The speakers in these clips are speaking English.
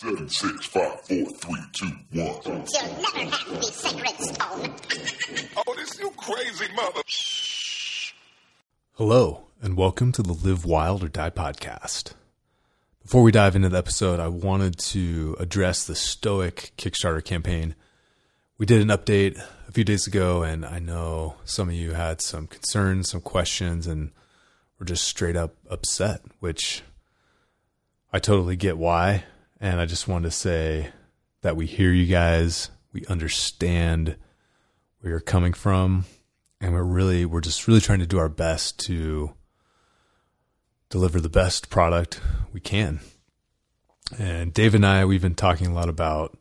Seven, six, five, four, three, two, one. You'll never have the sacred stone. Oh, this you crazy mother. Hello, and welcome to the Live Wild or Die podcast. Before we dive into the episode, I wanted to address the Stoic Kickstarter campaign. We did an update a few days ago, and I know some of you had some concerns, some questions, and were just straight up upset, which I totally get why. And I just wanted to say that we hear you guys, we understand where you're coming from, and we're really, we're just really trying to do our best to deliver the best product we can. And Dave and I, we've been talking a lot about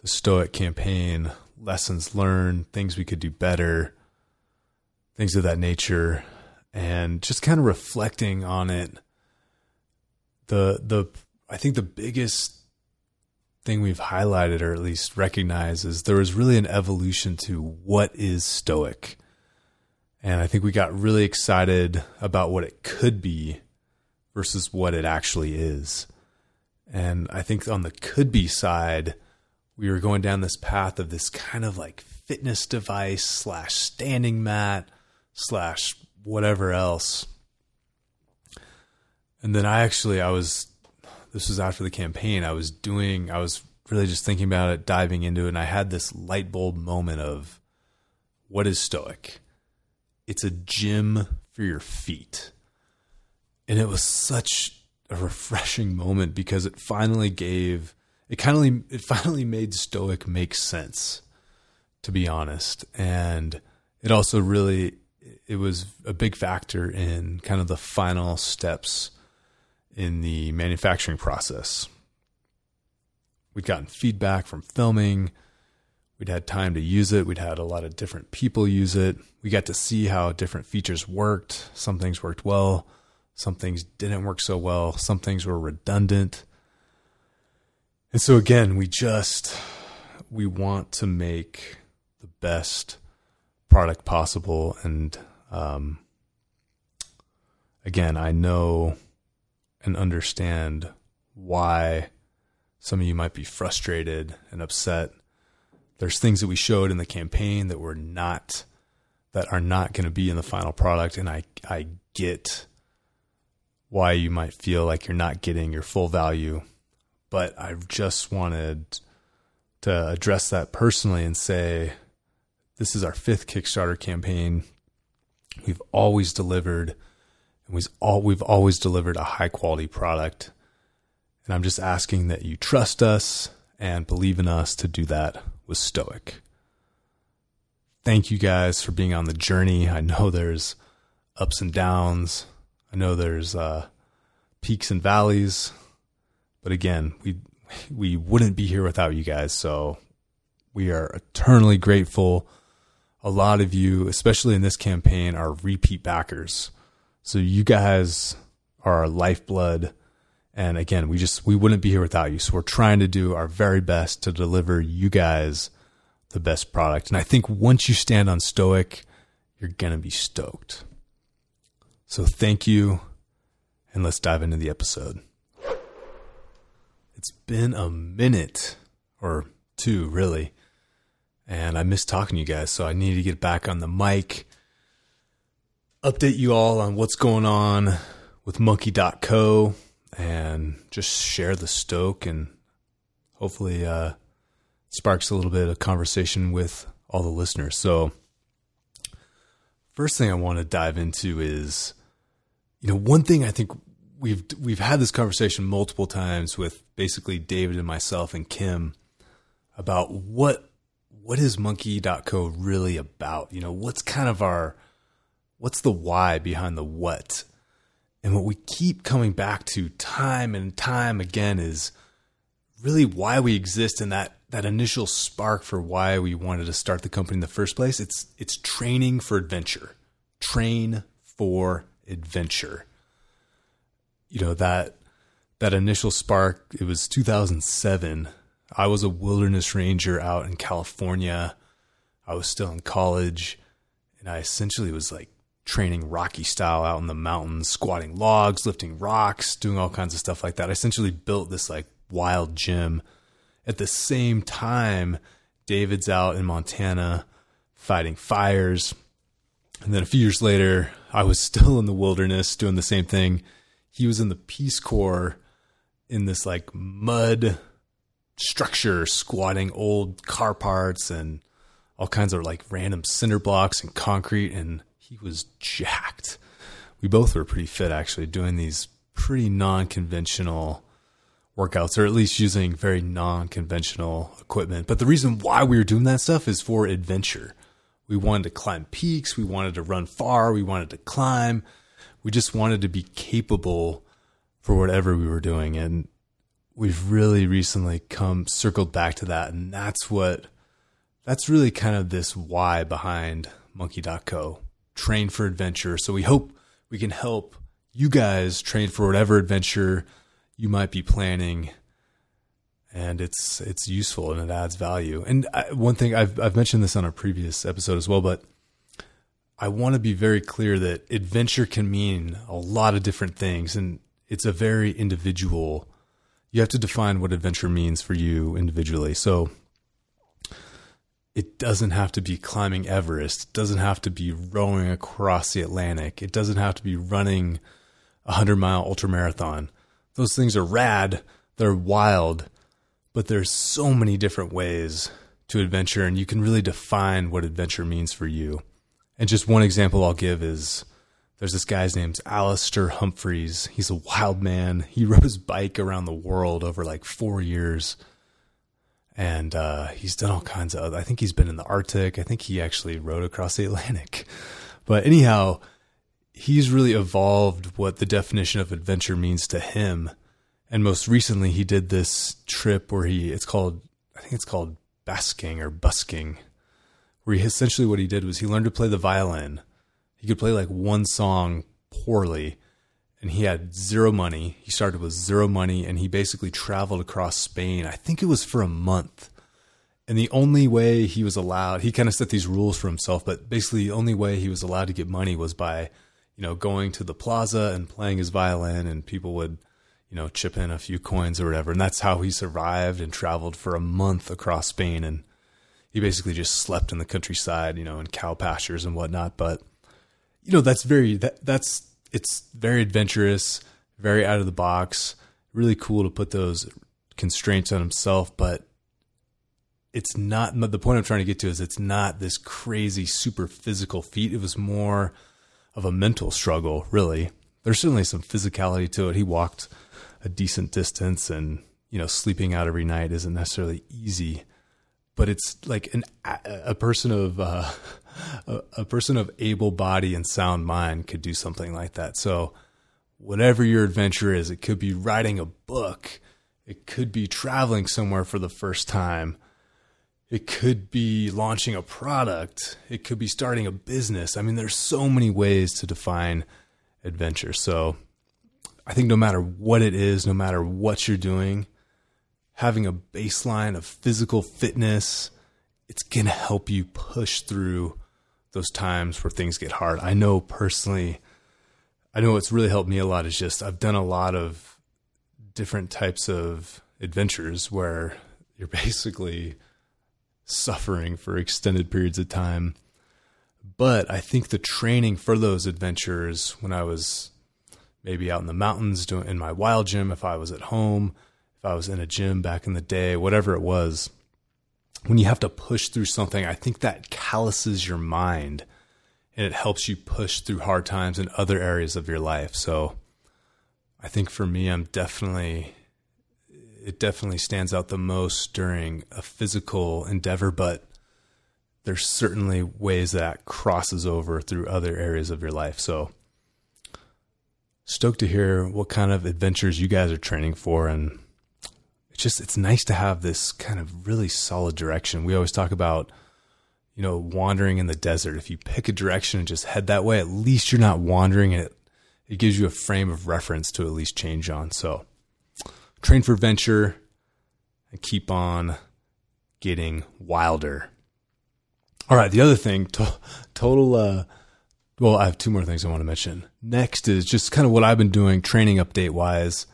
the Stoic campaign, lessons learned, things we could do better, things of that nature, and just kind of reflecting on it. The the I think the biggest thing we've highlighted or at least recognized is there was really an evolution to what is Stoic. And I think we got really excited about what it could be versus what it actually is. And I think on the could be side, we were going down this path of this kind of like fitness device slash standing mat slash whatever else. And then I actually, I was, this was after the campaign, I was doing, I was really just thinking about it, diving into it. And I had this light bulb moment of what is Stoic? It's a gym for your feet. And it was such a refreshing moment because it finally gave it kind of it finally made stoic make sense to be honest and it also really it was a big factor in kind of the final steps in the manufacturing process. We'd gotten feedback from filming. We'd had time to use it. We'd had a lot of different people use it. We got to see how different features worked. Some things worked well. Some things didn't work so well. Some things were redundant. And so again, we just we want to make the best product possible. And um, again, I know and understand why some of you might be frustrated and upset. There's things that we showed in the campaign that were not that are not going to be in the final product and I I get why you might feel like you're not getting your full value. But I've just wanted to address that personally and say this is our fifth Kickstarter campaign. We've always delivered, and we've all we've always delivered a high quality product. And I'm just asking that you trust us and believe in us to do that with Stoic. Thank you guys for being on the journey. I know there's ups and downs I know there's uh, peaks and valleys, but again, we we wouldn't be here without you guys. So we are eternally grateful. A lot of you, especially in this campaign, are repeat backers. So you guys are our lifeblood. And again, we just we wouldn't be here without you. So we're trying to do our very best to deliver you guys the best product. And I think once you stand on Stoic, you're gonna be stoked. So thank you, and let's dive into the episode. It's been a minute or two, really, and I miss talking to you guys, so I need to get back on the mic, update you all on what's going on with monkii.co, and just share the stoke and hopefully uh, sparks a little bit of conversation with all the listeners. So, first thing I want to dive into is you know, one thing I think we've we've had this conversation multiple times with basically David and myself and Kim about what what is monkii.co really about? You know, what's kind of our what's the why behind the what? And what we keep coming back to time and time again is really why we exist and that that initial spark for why we wanted to start the company in the first place. It's it's training for adventure. Train for adventure. You know, that that initial spark, it was 2007. I was a wilderness ranger out in California. I was still in college and I essentially was like training Rocky style out in the mountains, squatting logs, lifting rocks, doing all kinds of stuff like that. I essentially built this like wild gym. At the same time, David's out in Montana fighting fires. And then a few years later, I was still in the wilderness doing the same thing. He was in the Peace Corps in this like mud structure, squatting old car parts and all kinds of like random cinder blocks and concrete. And he was jacked. We both were pretty fit actually, doing these pretty non conventional workouts, or at least using very non conventional equipment. But the reason why we were doing that stuff is for adventure. We wanted to climb peaks, we wanted to run far, we wanted to climb. We just wanted to be capable for whatever we were doing. And we've really recently come circled back to that. And that's what, that's really kind of this why behind monkii.co train for adventure. So we hope we can help you guys train for whatever adventure you might be planning and it's it's useful and it adds value. And I, one thing I've I've mentioned this on a previous episode as well, but I want to be very clear that adventure can mean a lot of different things, and it's a very individual. You have to define what adventure means for you individually. So it doesn't have to be climbing Everest. It doesn't have to be rowing across the Atlantic. It doesn't have to be running a hundred mile ultra marathon. Those things are rad. They're wild, but there's so many different ways to adventure, and you can really define what adventure means for you. And just one example I'll give is there's this guy's name's Alastair Humphreys. He's a wild man. He rode his bike around the world over like four years. And uh, he's done all kinds of I think he's been in the Arctic. I think he actually rode across the Atlantic. But anyhow, he's really evolved what the definition of adventure means to him. And most recently, he did this trip where he, it's called, I think it's called basking or busking where he essentially what he did was he learned to play the violin. He could play like one song poorly, and he had zero money. He started with zero money, and he basically traveled across Spain. I think it was for a month. And the only way he was allowed, he kind of set these rules for himself, but basically the only way he was allowed to get money was by, you know, going to the plaza and playing his violin, and people would, you know, chip in a few coins or whatever. And that's how he survived and traveled for a month across Spain. And he basically just slept in the countryside, you know, in cow pastures and whatnot. But you know, that's very that that's it's very adventurous, very out of the box, really cool to put those constraints on himself, but it's not the point I'm trying to get to is it's not this crazy super physical feat. It was more of a mental struggle, really. There's certainly some physicality to it. He walked a decent distance and, you know, sleeping out every night isn't necessarily easy but it's like an a person of uh, a, a person of able body and sound mind could do something like that. So whatever your adventure is, it could be writing a book, it could be traveling somewhere for the first time. It could be launching a product. It could be starting a business. I mean, there's so many ways to define adventure. So I think no matter what it is, no matter what you're doing, having a baseline of physical fitness, it's going to help you push through those times where things get hard. I know personally, I know what's really helped me a lot is just I've done a lot of different types of adventures where you're basically suffering for extended periods of time. But I think the training for those adventures when I was maybe out in the mountains doing in my wild gym, if I was at home, I was in a gym back in the day, whatever it was, when you have to push through something, I think that calluses your mind and it helps you push through hard times in other areas of your life. So I think for me, I'm definitely, it definitely stands out the most during a physical endeavor, but there's certainly ways that crosses over through other areas of your life. So stoked to hear what kind of adventures you guys are training for and it's just it's nice to have this kind of really solid direction. We always talk about you know wandering in the desert. If you pick a direction and just head that way, at least you're not wandering and it it gives you a frame of reference to at least change on. So train for venture and keep on getting wilder. All right, the other thing, to, total uh well, I have two more things I want to mention. Next is just kind of what I've been doing training update wise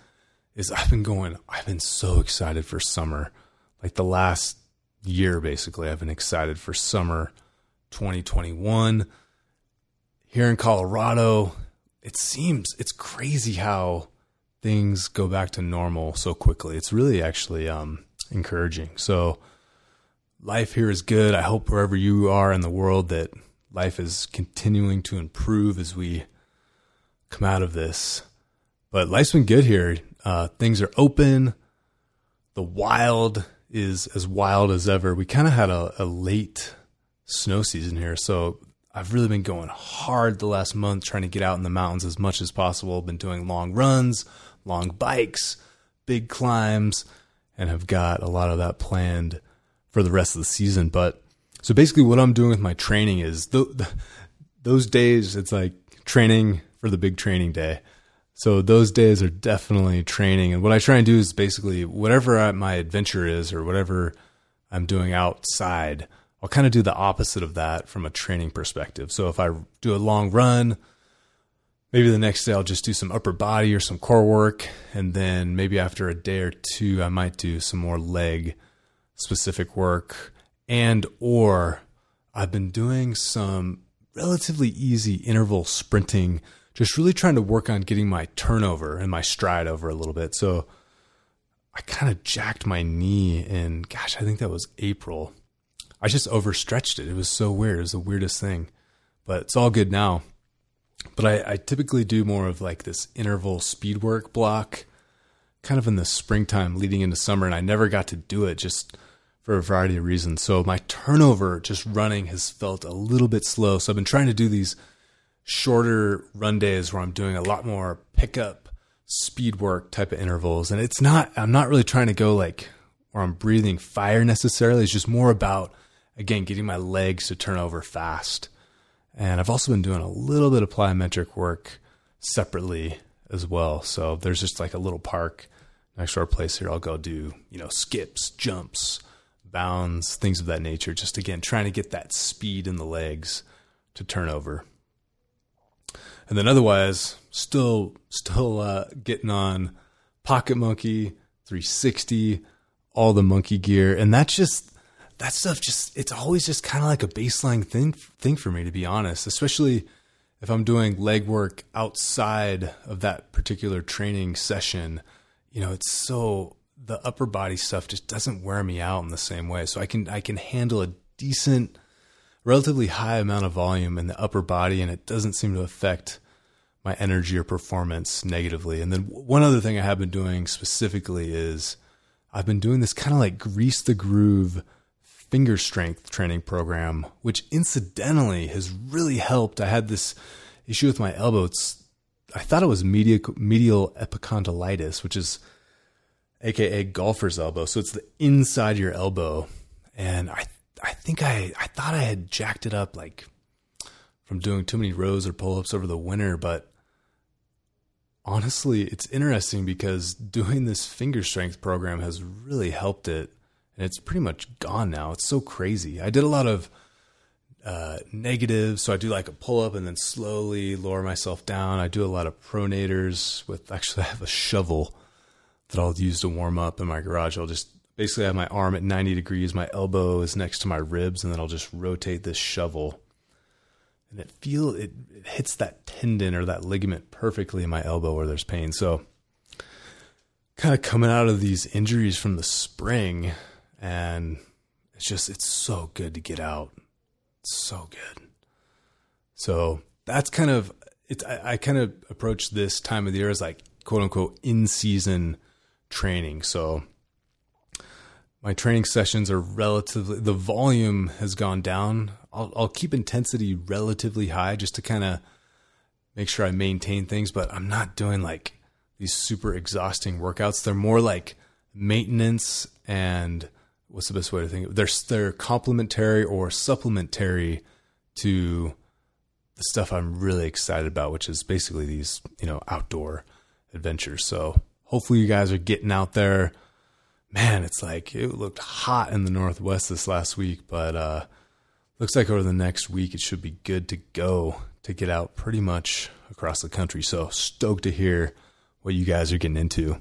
is I've been going, I've been so excited for summer. Like the last year, basically, I've been excited for summer 2021. Here in Colorado, it seems it's crazy how things go back to normal so quickly. It's really actually um, encouraging. So, life here is good. I hope wherever you are in the world that life is continuing to improve as we come out of this. But life's been good here. Uh, things are open. The wild is as wild as ever. We kind of had a, a late snow season here, so I've really been going hard the last month trying to get out in the mountains as much as possible. Been doing long runs, long bikes, big climbs, and have got a lot of that planned for the rest of the season. But so basically, what I'm doing with my training is th- th- those days, it's like training for the big training day. So those days are definitely training. And what I try and do is basically whatever my adventure is or whatever I'm doing outside, I'll kind of do the opposite of that from a training perspective. So if I do a long run, maybe the next day I'll just do some upper body or some core work. And then maybe after a day or two, I might do some more leg specific work and or I've been doing some relatively easy interval sprinting just really trying to work on getting my turnover and my stride over a little bit. So I kind of jacked my knee and gosh, I think that was April. I just overstretched it. It was so weird. It was the weirdest thing, but it's all good now. But I, I typically do more of like this interval speed work block kind of in the springtime leading into summer, and I never got to do it just for a variety of reasons. So my turnover just running has felt a little bit slow. So I've been trying to do these shorter run days where I'm doing a lot more pickup speed work type of intervals. And it's not, I'm not really trying to go like where I'm breathing fire necessarily. It's just more about, again, getting my legs to turn over fast. And I've also been doing a little bit of plyometric work separately as well. So there's just like a little park next to our place here. I'll go do, you know, skips, jumps, bounds, things of that nature. Just again, trying to get that speed in the legs to turn over and then otherwise still still uh, getting on Pocket Monkii 360, all the monkey gear, and that's just that stuff. Just it's always just kind of like a baseline thing thing for me to be honest, especially if I'm doing leg work outside of that particular training session. You know, it's so the upper body stuff just doesn't wear me out in the same way. So I can I can handle a decent relatively high amount of volume in the upper body and it doesn't seem to affect my energy or performance negatively. And then one other thing I have been doing specifically is I've been doing this kind of like grease the groove finger strength training program, which incidentally has really helped. I had this issue with my elbow. It's, I thought it was medial, medial epicondylitis, which is AKA golfer's elbow. So it's the inside of your elbow. And I, I think I, I thought I had jacked it up like from doing too many rows or pull ups over the winter, but honestly, it's interesting because doing this finger strength program has really helped it. And it's pretty much gone now. It's so crazy. I did a lot of uh, negatives. So I do like a pull up and then slowly lower myself down. I do a lot of pronators with actually, I have a shovel that I'll use to warm up in my garage. I'll just basically have my arm at 90 degrees, my elbow is next to my ribs, and then I'll just rotate this shovel and it feel it, it hits that tendon or that ligament perfectly in my elbow where there's pain. So kind of coming out of these injuries from the spring and it's just it's so good to get out. It's so good. So that's kind of it's I, I kind of approach this time of the year as like quote unquote in season training. So my training sessions are relatively the volume has gone down. I'll, I'll keep intensity relatively high just to kind of make sure I maintain things, but I'm not doing like these super exhausting workouts. They're more like maintenance and what's the best way to think? Of it? They're they're complementary or supplementary to the stuff I'm really excited about, which is basically these you know outdoor adventures. So hopefully you guys are getting out there man, it's like it looked hot in the Northwest this last week, but uh, looks like over the next week it should be good to go to get out pretty much across the country. So stoked to hear what you guys are getting into.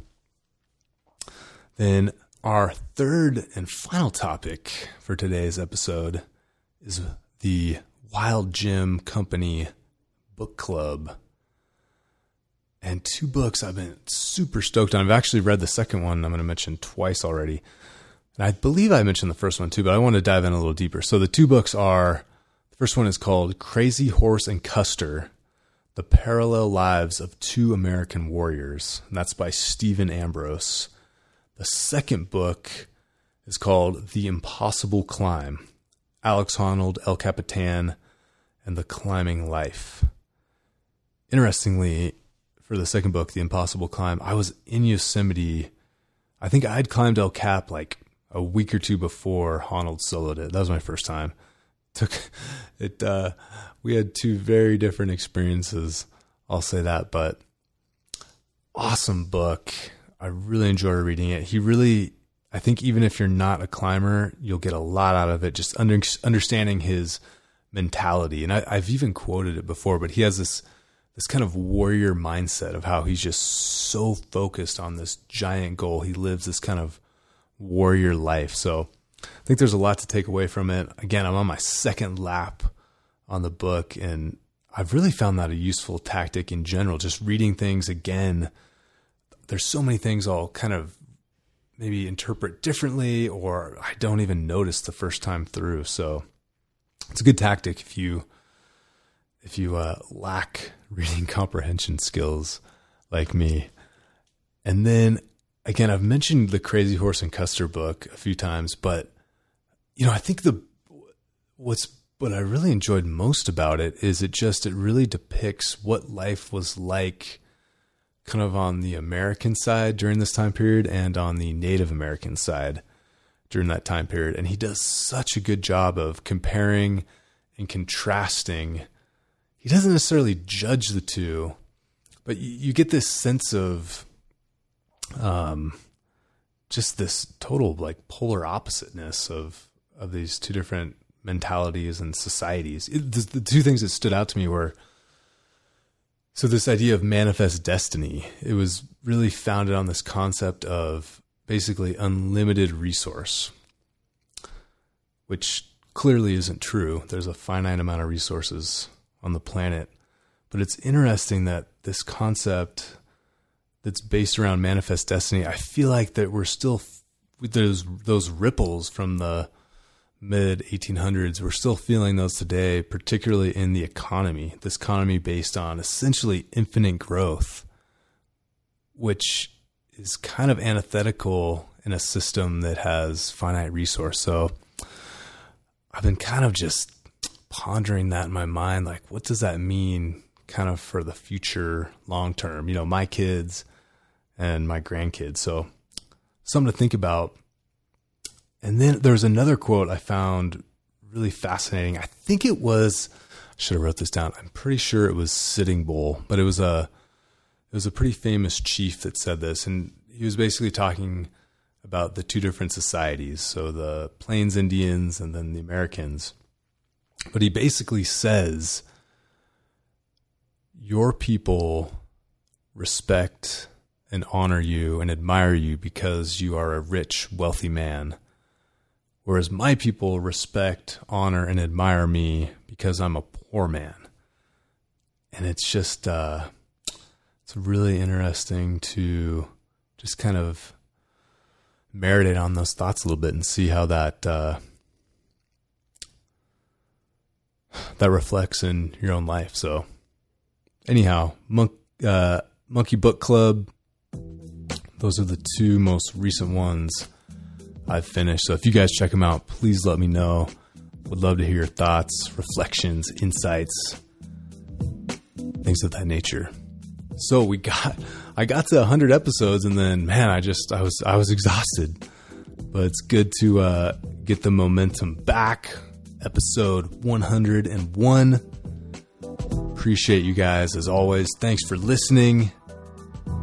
Then our third and final topic for today's episode is the Wild Gym Company Book Club. And two books I've been super stoked on. I've actually read the second one I'm going to mention twice already. And I believe I mentioned the first one too, but I want to dive in a little deeper. So the two books are the first one is called Crazy Horse and Custer The Parallel Lives of Two American Warriors. And that's by Stephen Ambrose. The second book is called The Impossible Climb Alex Honnold, El Capitan, and The Climbing Life. Interestingly, for the second book, The Impossible Climb, I was in Yosemite. I think I'd climbed El Cap like a week or two before Honnold soloed it. That was my first time. Took it. Uh, we had two very different experiences. I'll say that, but awesome book. I really enjoyed reading it. He really, I think, even if you're not a climber, you'll get a lot out of it. Just under, understanding his mentality, and I, I've even quoted it before, but he has this this kind of warrior mindset of how he's just so focused on this giant goal. He lives this kind of warrior life. So I think there's a lot to take away from it. Again, I'm on my second lap on the book, and I've really found that a useful tactic in general. Just reading things again. There's so many things I'll kind of maybe interpret differently, or I don't even notice the first time through. So it's a good tactic if you if you uh, lack reading comprehension skills like me. And then again, I've mentioned the Crazy Horse and Custer book a few times, but you know, I think the what's what I really enjoyed most about it is it just it really depicts what life was like kind of on the American side during this time period and on the Native American side during that time period. And he does such a good job of comparing and contrasting he doesn't necessarily judge the two, but you, you get this sense of um, just this total like polar oppositeness of of these two different mentalities and societies. It, the, the two things that stood out to me were so this idea of manifest destiny. It was really founded on this concept of basically unlimited resource, which clearly isn't true. There's a finite amount of resources on the planet. But it's interesting that this concept that's based around manifest destiny, I feel like that we're still those those ripples from the mid 1800s. We're still feeling those today, particularly in the economy. This economy based on essentially infinite growth, which is kind of antithetical in a system that has finite resource. So I've been kind of just pondering that in my mind like what does that mean kind of for the future long term? You know my kids and my grandkids. So something to think about. And then there's another quote i found really fascinating. I think it was I should have wrote this down. I'm pretty sure it was sitting bull but it was a it was a pretty famous chief that said this. And he was basically talking about the two different societies. So the plains indians and then the americans but he basically says, Your people respect and honor you and admire you because you are a rich, wealthy man. Whereas my people respect, honor, and admire me because I'm a poor man. And it's just, uh, it's really interesting to just kind of marinate on those thoughts a little bit and see how that, uh, that reflects in your own life. So, anyhow, Monk, uh, Monkey Book Club. Those are the two most recent ones I've finished. So if you guys check them out, please let me know. Would love to hear your thoughts, reflections, insights, things of that nature. So we got, I got to 100 episodes, and then man, I just I was I was exhausted. But it's good to uh, get the momentum back episode 101. Appreciate you guys as always. Thanks for listening.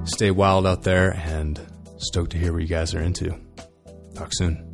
Stay wild out there and stoked to hear what you guys are into. Talk soon.